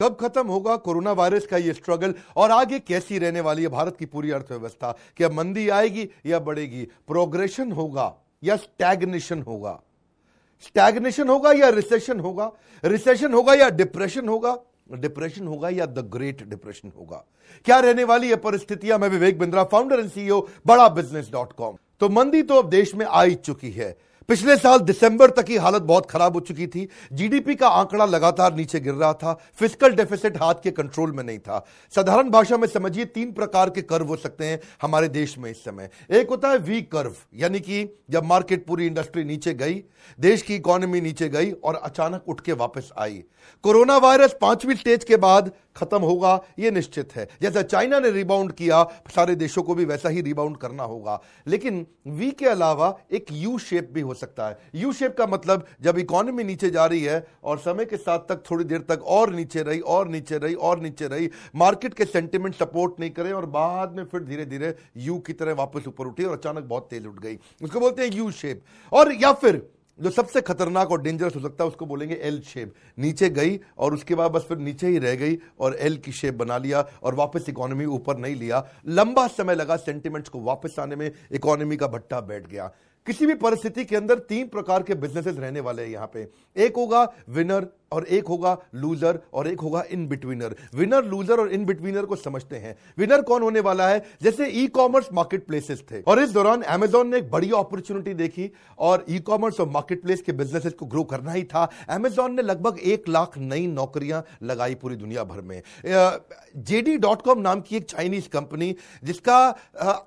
कब खत्म होगा कोरोना वायरस का ये स्ट्रगल और आगे कैसी रहने वाली है भारत की पूरी अर्थव्यवस्था? क्या मंदी आएगी या बढ़ेगी? प्रोग्रेशन होगा या स्टैग्नेशन होगा? स्टैग्नेशन होगा या रिसेशन होगा? रिसेशन होगा या डिप्रेशन होगा? डिप्रेशन होगा या द ग्रेट डिप्रेशन होगा? क्या रहने वाली है परिस्थितियाँ? मैं Vivek Bindra founder and CEO Bada business dot com तो मंदी तो अब देश में आ ही चुकी है। पिछले साल दिसंबर तक की हालत बहुत खराब हो चुकी थी। जीडीपी का आंकड़ा लगातार नीचे गिर रहा था। फ़िज़िकल डेफिसिट हाथ के कंट्रोल में नहीं था। साधारण भाषा में समझिए, तीन प्रकार के कर्व हो सकते हैं हमारे देश में इस समय। एक होता है वी कर्व यानी कि जब मार्केट पूरी इंडस्ट्री नीचे गई, देश की इकोनॉमी नीचे गई और अचानक उठ के वापस आई। कोरोना वायरस पांचवी स्टेज के बाद खत्म होगा यह निश्चित है। जैसा चाइना ने रिबाउंड किया, सारे देशों को भी वैसा ही रिबाउंड करना होगा। लेकिन वी के अलावा एक यू शेप भी हो सकता है। यू शेप का मतलब जब इकोनॉमी नीचे जा रही है और समय के साथ तक थोड़ी देर तक और नीचे रही, और नीचे रही, और नीचे रही मार्केट के सेंटिमेंट सपोर्ट नहीं करे और बाद में फिर धीरे धीरे यू की तरह वापस ऊपर उठी और अचानक बहुत तेज उठ गई। उसको बोलते हैं यू शेप और या फिर जो सबसे खतरनाक और डेंजरस हो सकता है, उसको बोलेंगे एल शेप नीचे गई और उसके बाद बस फिर नीचे ही रह गई और एल की शेप बना लिया और वापस इकोनॉमी ऊपर नहीं लिया. लंबा समय लगा सेंटिमेंट्स को वापस आने में इकोनॉमी का भट्टा बैठ गया. किसी भी परिस्थिति के अंदर तीन प्रकार के बिजनेसेस रहने वाले हैं यहाँ पे। एक होगा विनर और एक होगा लूजर और एक होगा इन बिटवीनर विनर लूजर और इन बिटवीनर को समझते हैं। विनर कौन होने वाला है? जैसे ई कॉमर्स मार्केट प्लेसेस थे। और इस दौरान एमेजॉन ने एक बड़ी अपॉर्चुनिटी देखी और ई कॉमर्स और मार्केट प्लेस के बिजनेसेस को ग्रो करना ही था। एमेजॉन ने लगभग एक लाख नई नौकरियाँ लगाई पूरी दुनिया भर में। जेडी डॉट कॉम नाम की एक चाइनीज़ कंपनी जिसका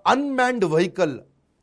अनमैंड व्हीकल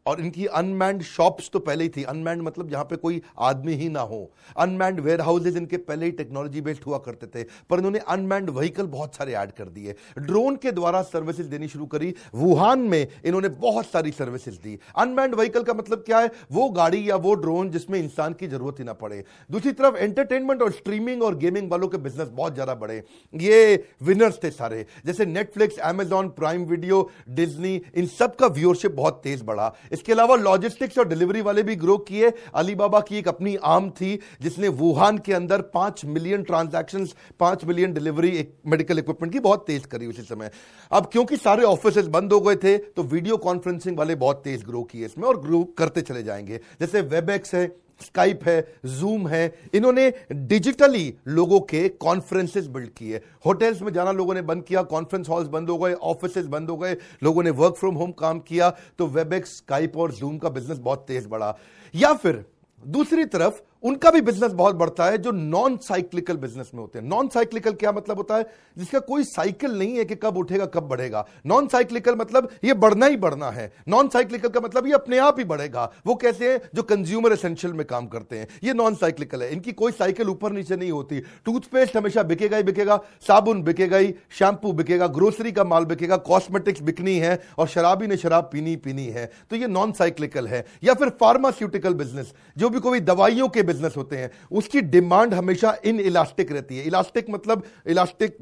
और इनकी अनमैंड शॉप्स तो पहले ही थी। अनमैंड मतलब जहाँ पे कोई आदमी ही ना हो। अनमैंड वेयर हाउसेज इनके पहले ही टेक्नोलॉजी बेस्ड हुआ करते थे। पर इन्होंने अनमैंड व्हीकल बहुत सारे ऐड कर दिए। ड्रोन के द्वारा सर्विसेज़ देनी शुरू करी। वुहान में इन्होंने बहुत सारी सर्विसेज़ दी। अनमैंड व्हीकल का मतलब क्या है? वो गाड़ी या वो ड्रोन जिसमें इंसान की ज़रूरत ही ना पड़े। दूसरी तरफ़ एंटरटेनमेंट और स्ट्रीमिंग और गेमिंग वालों के बिज़नेस बहुत ज़्यादा बढ़े। ये विनर्स थे सारे। जैसे Netflix Amazon Prime video Disney इन सब का व्यूअरशिप बहुत तेज बढ़ा। इसके अलावा लॉजिस्टिक्स और डिलीवरी वाले भी ग्रो किए। अलीबाबा की एक अपनी आम थी, जिसने वुहान के अंदर पाँच मिलियन ट्रांजेक्शन पाँच मिलियन डिलीवरी एक मेडिकल इक्विपमेंट की बहुत तेज करी उसी समय। अब क्योंकि सारे ऑफ़िस बंद हो गए थे तो वीडियो कॉन्फ्रेंसिंग वाले बहुत तेज ग्रो किए इसमें और ग्रो करते चले जाएँगे। जैसे वेबएक्स है स्काइप है जूम है, इन्होंने डिजिटली लोगों के कॉन्फ्रेंसेस बिल्ड किए। होटल्स में जाना लोगों ने बंद किया कॉन्फ्रेंस हॉल्स बंद हो गए ऑफ़िस बंद हो गए, लोगों ने वर्क फ्रॉम होम काम किया तो वेबेक्स स्काइप और जूम का बिज़नेस बहुत तेज बढ़ा। या फिर दूसरी तरफ़ उनका भी बिज़नेस बहुत बढ़ता है जो नॉन साइक्लिकल बिज़नेस में होते हैं। नॉन साइक्लिकल क्या मतलब होता है? जिसका कोई साइकिल नहीं है कि कब उठेगा, कब बढ़ेगा। नॉन साइक्लिकल मतलब ये बढ़ना ही बढ़ना है। नॉन साइक्लिकल का मतलब ये अपने आप ही बढ़ेगा। वो कैसे है जो कंज्यूमर एसेंशियल में काम करते हैं। ये नॉन साइक्लिकल है। इनकी कोई साइकिल ऊपर नीचे नहीं होती। टूथपेस्ट हमेशा बिकेगा ही बिकेगा। साबुन बिकेगा ही शैम्पू बिकेगा ग्रोसरी का माल बिकेगा कॉस्मेटिक्स बिकनी है और शराबी ने शराब पीनी पीनी है। तो ये नॉन साइक्लिकल है। या फिर फार्मास्यूटिकल बिज़नेस जो भी कोई दवाइयों के बिज़नेस होते हैं। उसकी डिमांड हमेशा इन इलास्टिक रहती है। इलास्टिक मतलब इलास्टिक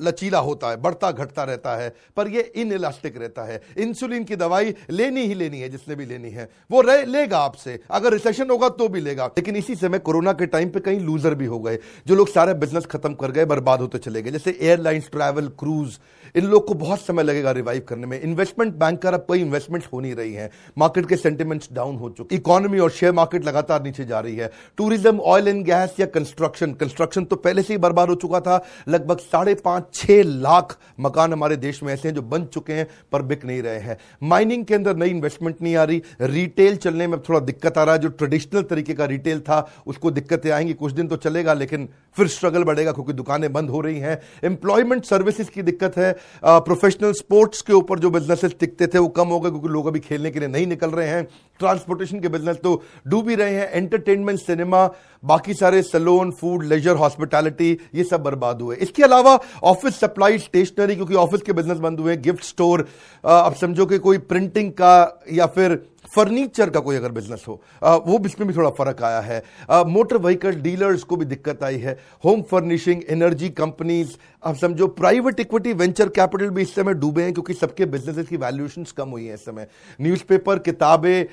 लचीला होता है बढ़ता घटता रहता है पर ये इन इलास्टिक रहता है। इंसुलिन की दवाई लेनी ही लेनी है जिसने भी लेनी है। वो रह, लेगा आपसे। अगर रिसेशन होगा तो भी लेगा। लेकिन इसी समय कोरोना के टाइम पे कहीं लूजर भी हो गए। जो लोग सारे बिज़नेस खत्म कर गए बर्बाद होते चले गए। जैसे एयरलाइंस ट्रैवल क्रूज इन लोग को बहुत समय लगेगा रिवाइव करने में। इन्वेस्टमेंट बैंकर अब कोई इन्वेस्टमेंट हो नहीं रही है। मार्केट के सेंटिमेंट्स डाउन हो चुके इकोनॉमी और शेयर मार्केट लगातार नीचे जा रही है। टूरिज़्म ऑयल एंड गैस या कंस्ट्रक्शन कंस्ट्रक्शन तो पहले से ही बर्बाद हो चुका था। लगभग साढ़े पाँच, छह लाख मकान हमारे देश में ऐसे हैं जो बन चुके हैं पर बिक नहीं रहे हैं। माइनिंग के अंदर नई इन्वेस्टमेंट नहीं आ रही। रिटेल चलने में थोड़ा दिक्कत आ रहा है। जो ट्रेडिशनल तरीके का रिटेल था, उसको दिक्कतें आएँगी। कुछ दिन तो चलेगा, लेकिन फिर स्ट्रगल बढ़ेगा क्योंकि दुकानें बंद हो रही हैं। एम्प्लॉयमेंट सर्विसेज़ की दिक्कत है। प्रोफेशनल स्पोर्ट्स के ऊपर जो बिजनेसेस टिकते थे, वो कम हो गए क्योंकि लोग अभी खेलने के लिए नहीं निकल रहे हैं। ट्रांसपोर्टेशन के बिज़नेस तो डूब ही रहे हैं। एंटरटेनमेंट सिनेमा बाकी सारे सलोन फ़ूड लेजर हॉस्पिटैलिटी ये सब बर्बाद हुए। इसके अलावा ऑफ़िस सप्लाई स्टेशनरी क्योंकि ऑफ़िस के बिज़नेस बंद हुए गिफ्ट स्टोर अब समझो कि कोई प्रिंटिंग का या फिर फर्नीचर का कोई अगर बिज़नेस हो वो इसमें भी थोड़ा फ़र्क आया है। मोटर व्हीकल डीलर्स को भी दिक्कत आई है। होम फर्निशिंग, एनर्जी कंपनीज़ अब समझो, प्राइवेट इक्विटी, वेंचर कैपिटल भी इस समय डूबे हैं क्योंकि सबके बिजनेसेस की वैल्यूएशन कम हुई है इस समय। न्यूज़पेपर किताबें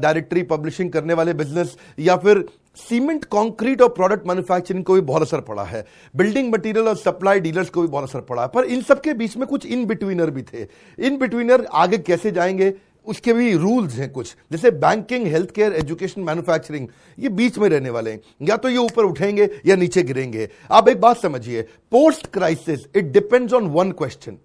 डायरेक्टरी पब्लिशिंग करने वाले बिज़नेस या फिर सीमेंट कंक्रीट और प्रोडक्ट मैन्युफैक्चरिंग को भी बहुत असर पड़ा है। बिल्डिंग मटेरियल और सप्लाई डीलर्स को भी बहुत असर पड़ा है। पर इन सबके बीच में कुछ इन बिटवीनर भी थे। इन बिटवीनर आगे कैसे जाएँगे? उसके भी रूल्स हैं कुछ। जैसे banking health care education manufacturing ये बीच में रहने वाले हैं। या तो ये ऊपर उठेंगे या नीचे गिरेंगे। आप एक बात समझिए post crisis it depends on one question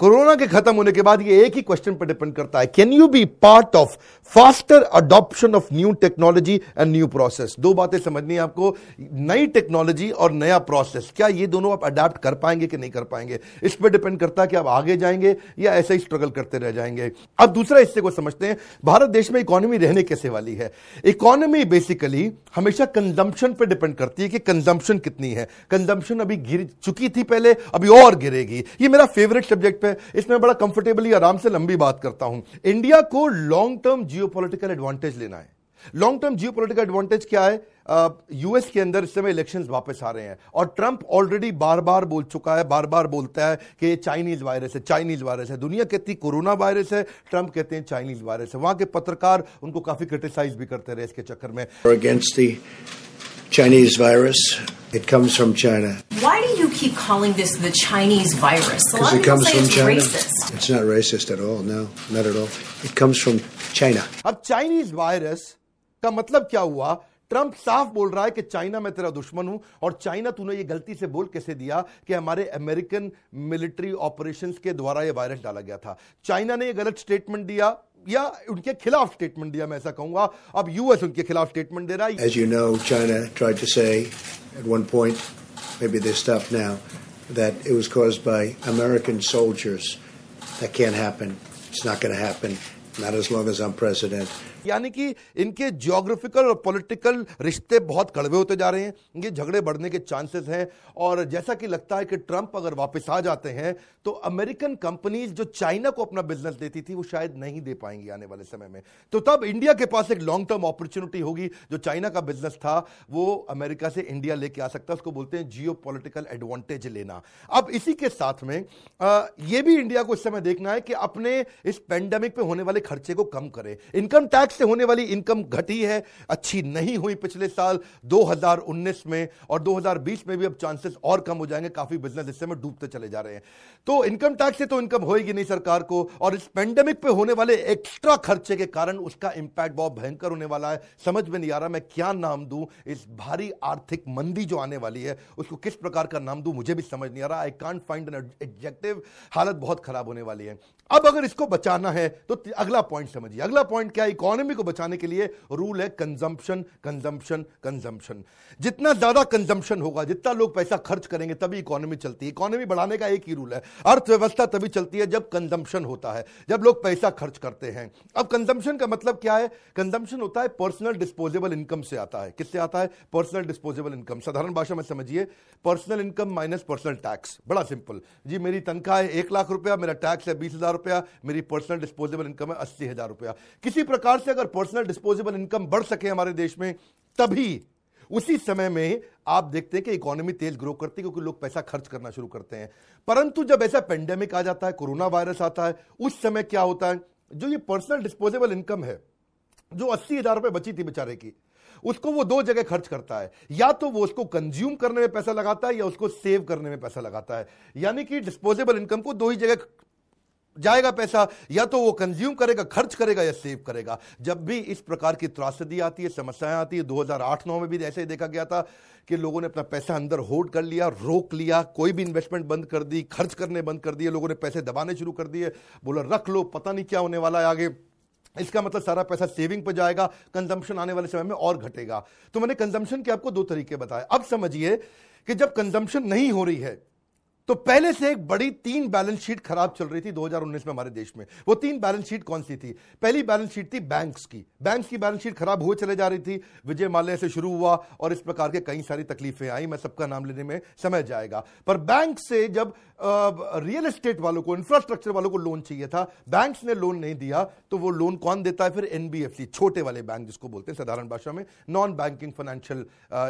corona के खत्म होने के बाद ये एक ही क्वेश्चन पर डिपेंड करता है। Can you be part of faster adoption of new technology and new process दो बातें समझनी है आपको। नई टेक्नोलॉजी और नया प्रोसेस क्या ये दोनों आप अडेप्ट कर पाएँगे कि नहीं कर पाएँगे? इस पर डिपेंड करता है कि आप आगे जाएँगे या ऐसे ही स्ट्रगल करते रह जाएँगे। अब दूसरा हिस्से को समझते हैं। भारत देश में इकोनॉमी रहने कैसे वाली है? इकोनॉमी बेसिकली हमेशा कंजम्पशन पर डिपेंड करती है कि कंजम्पशन कितनी है। कंजम्पशन अभी गिर चुकी थी पहले, अभी और गिरेगी। ये मेरा फेवरेट सब्जेक्ट है इसमें बड़ा कंफर्टेबली आराम से लंबी बात करता हूँ। इंडिया को लॉन्ग टर्म जियोपॉलिटिकल एडवांटेज लेना है। लॉन्ग टर्म जियोपॉलिटिकल एडवांटेज क्या है? यूएस uh, के अंदर इस समय इलेक्शंस वापस आ रहे हैं। और ट्रंप ऑलरेडी बार बार बोल चुका है बार बार बोलता है कि ये चाइनीज़ वायरस है चाइनीज़ वायरस है। दुनिया कहती कोरोना वायरस है ट्रंप कहते हैं चाइनीज़ वायरस है। वहाँ के पत्रकार उनको काफ़ी क्रिटिसाइज भी करते रहे इसके चक्कर में। Chinese virus. It comes from China. Why do you keep calling this the Chinese virus? A lot of people say it's China. racist. It's not racist at all. No, not at all. It comes from China. अब Chinese virus का मतलब क्या हुआ Trump साफ़ बोल रहा है कि चाइना मैं तेरा दुश्मन हूँ और चाइना तूने ये गलती से बोल कैसे दिया कि हमारे अमेरिकन मिलिट्री ऑपरेशंस के द्वारा ये वायरस डाला गया था चाइना ने ये गलत स्टेटमेंट दिया या उनके खिलाफ स्टेटमेंट दिया मैं ऐसा कहूंगा अब यूएस उनके खिलाफ स्टेटमेंट दे रहा है As you know, China tried to say at one point, maybe they stopped now, that it was caused by American soldiers. That can't happen. It's not going to happen. Not as long as I'm president. यानी कि इनके geographical और political रिश्ते बहुत कड़वे होते जा रहे हैं ये झगड़े बढ़ने के चांसेस हैं। और जैसा कि लगता है कि ट्रंप अगर वापस आ जाते हैं तो अमेरिकन कंपनीज़ जो चाइना को अपना बिज़नेस देती थी वो शायद नहीं दे पाएँगी आने वाले समय में। तो तब इंडिया के पास एक लॉन्ग टर्म अपॉर्चुनिटी होगी जो चाइना का बिज़नेस था वो अमेरिका से इंडिया लेके आ सकता है। उसको बोलते हैं जियो एडवांटेज लेना। अब इसी के साथ में आ, ये भी इंडिया को इस समय देखना है कि अपने इस पेंडेमिक पे होने वाले खर्चे को कम करे। इनकम टैक्स टैक्स से होने वाली इनकम घटी है, अच्छी नहीं हुई पिछले साल 2019 में और 2020 में भी अब चांसेस और कम हो जाएँगे, काफ़ी बिज़नेस इस समय डूबते चले जा रहे हैं। तो इनकम टैक्स से तो इनकम होएगी नहीं सरकार को और इस पेंडेमिक पे होने वाले एक्स्ट्रा खर्चे के कारण उसका इंपैक्ट बहुत भयंकर होने वाला है। समझ में नहीं आ रहा मैं क्या नाम दूँ, इस भारी आर्थिक मंदी जो आने वाली है, उसको किस प्रकार का नाम दूँ, मुझे भी समझ नहीं आ रहा। I can't find an executive हालत बहुत खराब होने वाली है। अब अगर इसको बचाना है तो अगला पॉइंट समझिए। अगला पॉइंट क्या इकोनॉमी इकोनॉमी को बचाने के लिए रूल है कंजम्पशन कंजम्पशन कंजम्पशन। जितना ज़्यादा कंजम्पशन होगा, जितना लोग पैसा खर्च करेंगे, तभी इकोनॉमी चलती है। इकोनॉमी बढ़ाने का एक ही रूल है। अर्थव्यवस्था तभी चलती है जब कंजम्पशन होता है, जब लोग पैसा खर्च करते हैं। अब कंजम्पशन का मतलब क्या है? कंजम्पशन होता है पर्सनल डिस्पोजेबल इनकम से आता है। किससे आता है? Personal disposable income. साधारण भाषा में समझिए, personal income minus personal tax. बड़ा सिंपल। जी, मेरी तनख्वाह है एक लाख रुपया, मेरा टैक्स है बीस हज़ार रुपया, मेरी पर्सनल डिस्पोजेबल इनकम है अस्सी हज़ार रुपया। किसी प्रकार से अगर पर्सनल डिस्पोजेबल इनकम बढ़ सके हमारे देश में, तभी उसी समय में आप देखते हैं कि इकोनॉमी तेज ग्रो करती है क्योंकि लोग पैसा खर्च करना शुरू करते हैं। परंतु जब ऐसा पेंडेमिक आ जाता है कोरोना वायरस आता है, उस समय क्या होता है? जो ये पर्सनल डिस्पोजेबल इनकम है, जो अस्सी हज़ार रुपए बची थी बेचारे की, उसको वो दो जगह खर्च करता है। या तो वो उसको कंज्यूम करने में पैसा लगाता है या उसको सेव करने में पैसा लगाता है। यानी कि डिस्पोजेबल इनकम को दो ही जगह जाएगा पैसा, या तो वो कंज्यूम करेगा, खर्च करेगा, या सेव करेगा। जब भी इस प्रकार की त्रासदी आती है, समस्याएँ आती है 2008-9 में भी ऐसे ही देखा गया था कि लोगों ने अपना पैसा अंदर होल्ड कर लिया, रोक लिया, कोई भी इन्वेस्टमेंट बंद कर दी, खर्च करने बंद कर दिए, लोगों ने पैसे दबाने शुरू कर दिए, बोला, रख लो, पता नहीं क्या होने वाला है आगे। इसका मतलब सारा पैसा सेविंग पर जाएगा कंजम्पशन आने वाले समय में और घटेगा। तो मैंने कंजम्पशन के आपको दो तरीके बताए। अब समझिए कि जब कंजम्पशन नहीं हो रही है तो पहले से एक बड़ी तीन बैलेंस शीट खराब चल रही थी 2019 में हमारे देश में। वो तीन बैलेंस शीट कौन सी थी? पहली बैलेंस शीट थी बैंक्स की। बैंक्स की बैलेंस शीट खराब हुए चले जा रही थी। विजय माल्या से शुरू हुआ और इस प्रकार के कई सारी तकलीफें आई। मैं सबका नाम लेने में समय जाएगा। पर बैंक से जब रियल एस्टेट वालों को, इंफ्रास्ट्रक्चर वालों को लोन चाहिए था बैंक ने लोन नहीं दिया तो वो लोन कौन देता है? फिर एनबीएफसी छोटे वाले बैंक जिसको बोलते हैं, साधारण भाषा में, नॉन बैंकिंग फाइनेंशियल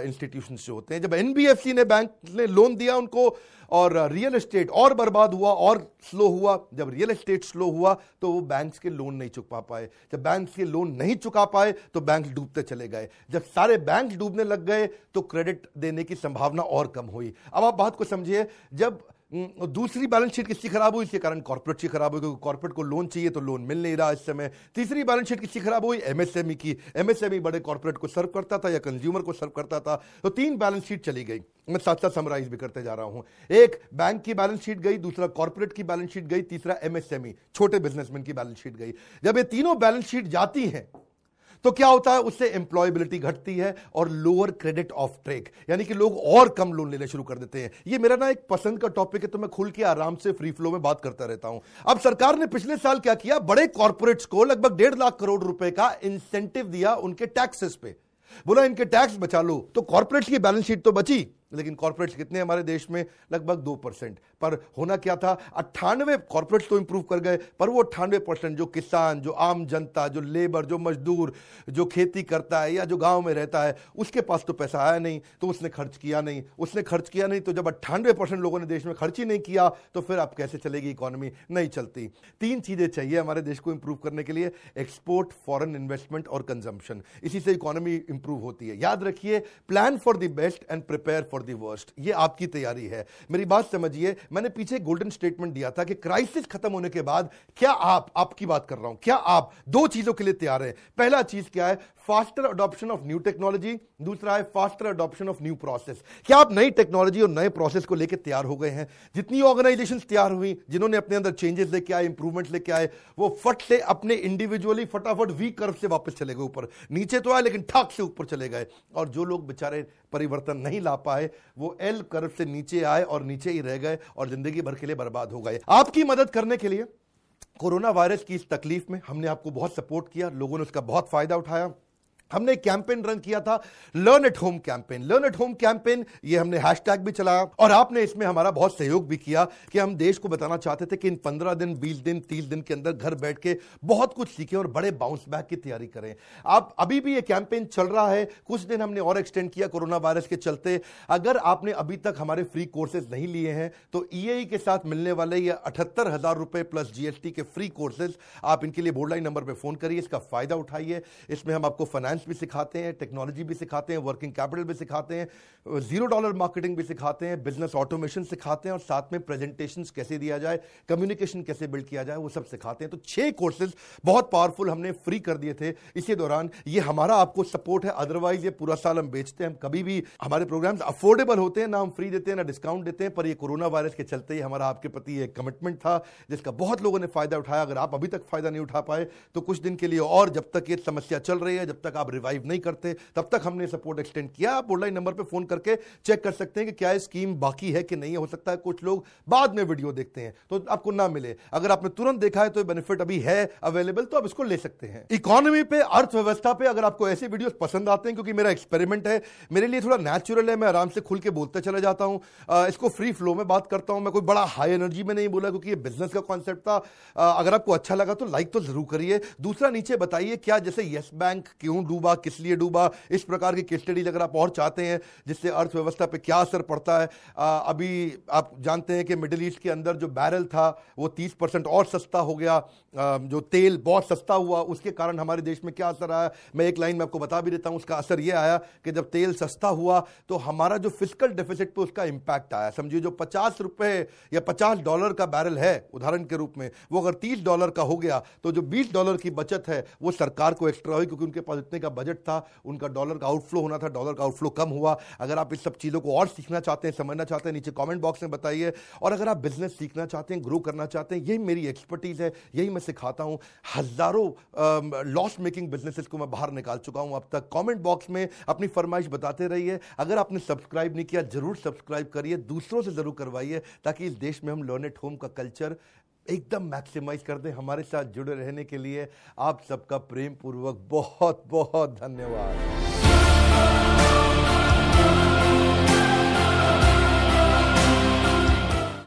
इंस्टीट्यूशन जो होते हैं। जब एनबीएफसी ने बैंक ने लोन दिया, उनको और रियल एस्टेट और बर्बाद हुआ और स्लो हुआ। जब रियल एस्टेट स्लो हुआ तो वो बैंक्स के लोन नहीं चुका पाए। जब बैंक्स के लोन नहीं चुका पाए तो बैंक डूबते चले गए। जब सारे बैंक डूबने लग गए तो क्रेडिट देने की संभावना और कम हुई। अब आप बात को समझिए, जब दूसरी बैलेंस शीट किसकी खराब हुई? इसके कारण कॉर्पोरेट की खराब हुई, क्योंकि कॉर्पोरेट को लोन चाहिए तो लोन मिल नहीं रहा इस समय। तीसरी बैलेंस शीट किसकी खराब हुई? एमएसएमई की। एमएसएमई बड़े कॉर्पोरेट को सर्व करता था या कंज्यूमर को सर्व करता था। तो तीन बैलेंस शीट चली गई। मैं साथ साथ समराइज भी करते जा रहा हूँ। एक बैंक की बैलेंस शीट गई, दूसरा कॉर्पोरेट की बैलेंस शीट गई, तीसरा एमएसएमई छोटे बिजनेसमैन की बैलेंस शीट गई। जब ये तीनों बैलेंस शीट जाती हैं तो क्या होता है, उससे एम्प्लॉयबिलिटी घटती है और लोअर क्रेडिट ऑफ़ ट्रेक यानी कि लोग और कम लोन लेने शुरू कर देते हैं। ये मेरा ना एक पसंद का टॉपिक है तो मैं खुल के आराम से फ्री फ्लो में बात करता रहता हूँ। अब सरकार ने पिछले साल क्या किया? बड़े कॉर्पोरेट्स को लगभग डेढ़ लाख करोड़ रुपए का इंसेंटिव दिया उनके टैक्सेस पे। बोला, इनके टैक्स बचा लो। तो कॉर्पोरेट्स की बैलेंस शीट तो बची। लेकिन कॉर्पोरेट्स कितने हमारे देश में? लगभग दो परसेंट। पर होना क्या था? अट्ठानवे कॉर्पोरेट्स तो इंप्रूव कर गए, पर वो अट्ठानवे परसेंट जो किसान, जो आम जनता, जो लेबर जो मजदूर, जो खेती करता है या जो गाँव में रहता है, उसके पास तो पैसा आया नहीं तो उसने खर्च किया नहीं। उसने खर्च किया नहीं तो जब अट्ठानवे परसेंट लोगों ने देश में खर्च ही नहीं किया तो फिर अब कैसे चलेगी इकोनॉमी नहीं चलती। तीन चीज़ें चाहिए हमारे देश को इंप्रूव करने के लिए एक्सपोर्ट फॉरन इन्वेस्टमेंट और कंजम्पशन इसी से इकोनॉमी इंप्रूव होती है। याद रखिए plan for the best and prepare for for the worst ये आपकी तैयारी है। मेरी बात समझिए, मैंने पीछे गोल्डन स्टेटमेंट दिया था कि क्राइसिस खत्म होने के बाद क्या आप, आपकी बात कर रहा हूँ। क्या आप दो चीज़ों के लिए तैयार हैं? पहला चीज़ क्या है? Faster adoption of new technology दूसरा है faster adoption of new process क्या आप नई टेक्नोलॉजी और नए प्रोसेस को लेकर तैयार हो गए हैं? जितनी ऑर्गेनाइजेशन तैयार हुई, जिन्होंने अपने अंदर चेंजेस लेके आए इंप्रूवमेंट लेके आए, वो फट से अपने इंडिविजुअली फटाफट वी कर्व से वापस चले गए ऊपर। नीचे तो आए, लेकिन ठाक से ऊपर चले गए। और जो लोग बेचारे परिवर्तन नहीं ला पाए, वो एल कर्व से नीचे आए और नीचे ही रह गए और ज़िंदगी भर के लिए बर्बाद हो गए। आपकी मदद करने के लिए कोरोना वायरस की इस तकलीफ़ में हमने आपको बहुत सपोर्ट किया, लोगों ने उसका बहुत फ़ायदा उठाया। हमने कैंपेन रन किया था learn at home campaign learn at home campaign ये हमने हैशटैग भी चलाया और आपने इसमें हमारा बहुत सहयोग भी किया कि हम देश को बताना चाहते थे कि इन पंद्रह दिन, बीस दिन, तीस दिन के अंदर घर बैठ के बहुत कुछ सीखें और बड़े बाउंस बैक की तैयारी करें। आप, अभी भी ये कैंपेन चल रहा है, कुछ दिन हमने और एक्सटेंड किया कोरोना वायरस के चलते। अगर आपने अभी तक हमारे फ्री कोर्सेज नहीं लिए हैं तो ई e के साथ मिलने वाले ये अठहत्तर हज़ार रुपए प्लस जीएसटी के फ्री कोर्सेज आप इनके लिए बोर्डलाइन नंबर पर फ़ोन करिए, इसका फ़ायदा उठाइए। इसमें हम आपको फाइनेंस फाइनेंस भी सिखाते हैं टेक्नोलॉजी भी सिखाते हैं वर्किंग कैपिटल भी सिखाते हैं ज़ीरो डॉलर मार्केटिंग भी सिखाते हैं बिज़नेस ऑटोमेशन सिखाते हैं और साथ में प्रेजेंटेशन कैसे दिया जाए कम्युनिकेशन कैसे बिल्ड किया जाए, वो सब सिखाते हैं। तो छह कोर्सेज बहुत पावरफुल हमने फ्री कर दिए थे। इसी दौरान ये हमारा आपको सपोर्ट है। अदरवाइज़ ये पूरा साल हम बेचते हैं। हम कभी भी हमारे प्रोग्राम अफोर्डेबल होते हैं, ना हम फ्री देते हैं, ना डिस्काउंट देते हैं, पर ये कोरोना वायरस के चलते ही हमारा आपके प्रति एक कमिटमेंट था, जिसका बहुत लोगों ने फ़ायदा उठाया। अगर आप अभी तक फ़ायदा नहीं उठा पाए तो कुछ दिन के लिए और जब तक ये समस्या चल रही है, जब तक आप रिवाइव नहीं करते, तब तक हमने सपोर्ट एक्सटेंड किया। आप ऑनलाइन नंबर पर फ़ोन करके चेक कर सकते हैं कि क्या स्कीम बाकी है कि नहीं हो। सकता है कुछ लोग बाद में वीडियो देखते हैं तो आपको ना मिले। अगर आपने तुरंत देखा है तो बेनिफिट अभी है अवेलेबल तो आप इसको ले सकते हैं। इकोनॉमी पे, अर्थव्यवस्था पे अगर आपको ऐसे वीडियो पसंद आते हैं, क्योंकि मेरा एक्सपेरिमेंट है, मेरे लिए थोड़ा नेचुरल है, मैं आराम से खुल के बोलते चला जाता हूँ। इसको फ्री फ्लो में बात करता हूँ। मैं कोई बड़ा हाई एनर्जी में नहीं बोला, क्योंकि ये बिज़नेस का कॉन्सेप्ट था। अगर आपको अच्छा लगा तो लाइक तो ज़रूर करिए। दूसरा नीचे बताइए, क्या जैसे यस बैंक क्यों डूबा किस लिए डूबा इस प्रकार की केस अगर आप और चाहते हैं जिससे अर्थव्यवस्था पे क्या असर पड़ता है आ, अभी आप जानते हैं कि मिडिल ईस्ट के अंदर जो बैरल था वो तीस परसेंट और सस्ता हो गया जो तेल बहुत सस्ता हुआ उसके कारण हमारे देश में क्या असर आया मैं एक लाइन में आपको बता भी देता हूँ उसका असर यह आया कि जब तेल सस्ता हुआ तो हमारा जो फ़िज़िकल डेफिसिट पे उसका इंपैक्ट आया। समझिए जो पचास रुपए या पचास डॉलर का बैरल है उदाहरण के रूप में वो अगर तीस डॉलर का हो गया तो जो बीस डॉलर की बचत है वो सरकार को एक्स्ट्रा हुई क्योंकि उनके पास इतने का बजट था, उनका डॉलर का आउटफ्लो होना था डॉलर का आउटफ्लो कम हुआ। अगर आप इस सब चीज़ों को और सीखना चाहते हैं, समझना चाहते हैं, नीचे कमेंट बॉक्स में बताइए। और अगर आप बिज़नेस सीखना चाहते हैं ग्रो करना चाहते हैं, यही मेरी एक्सपर्टीज है, यही मैं सिखाता हूँ। हज़ारों लॉस मेकिंग बिजनेसेस को मैं बाहर निकाल चुका हूँ अब तक। कॉमेंट बॉक्स में अपनी फरमाइश बताते रहिए। अगर आपने सब्सक्राइब नहीं किया, ज़रूर सब्सक्राइब करिए। दूसरों से ज़रूर करवाइए, ताकि इस देश में हम लर्न एट होम का कल्चर एकदम मैक्सिमाइज कर दें हमारे साथ जुड़े रहने के लिए। आप सबका प्रेम पूर्वक बहुत बहुत धन्यवाद।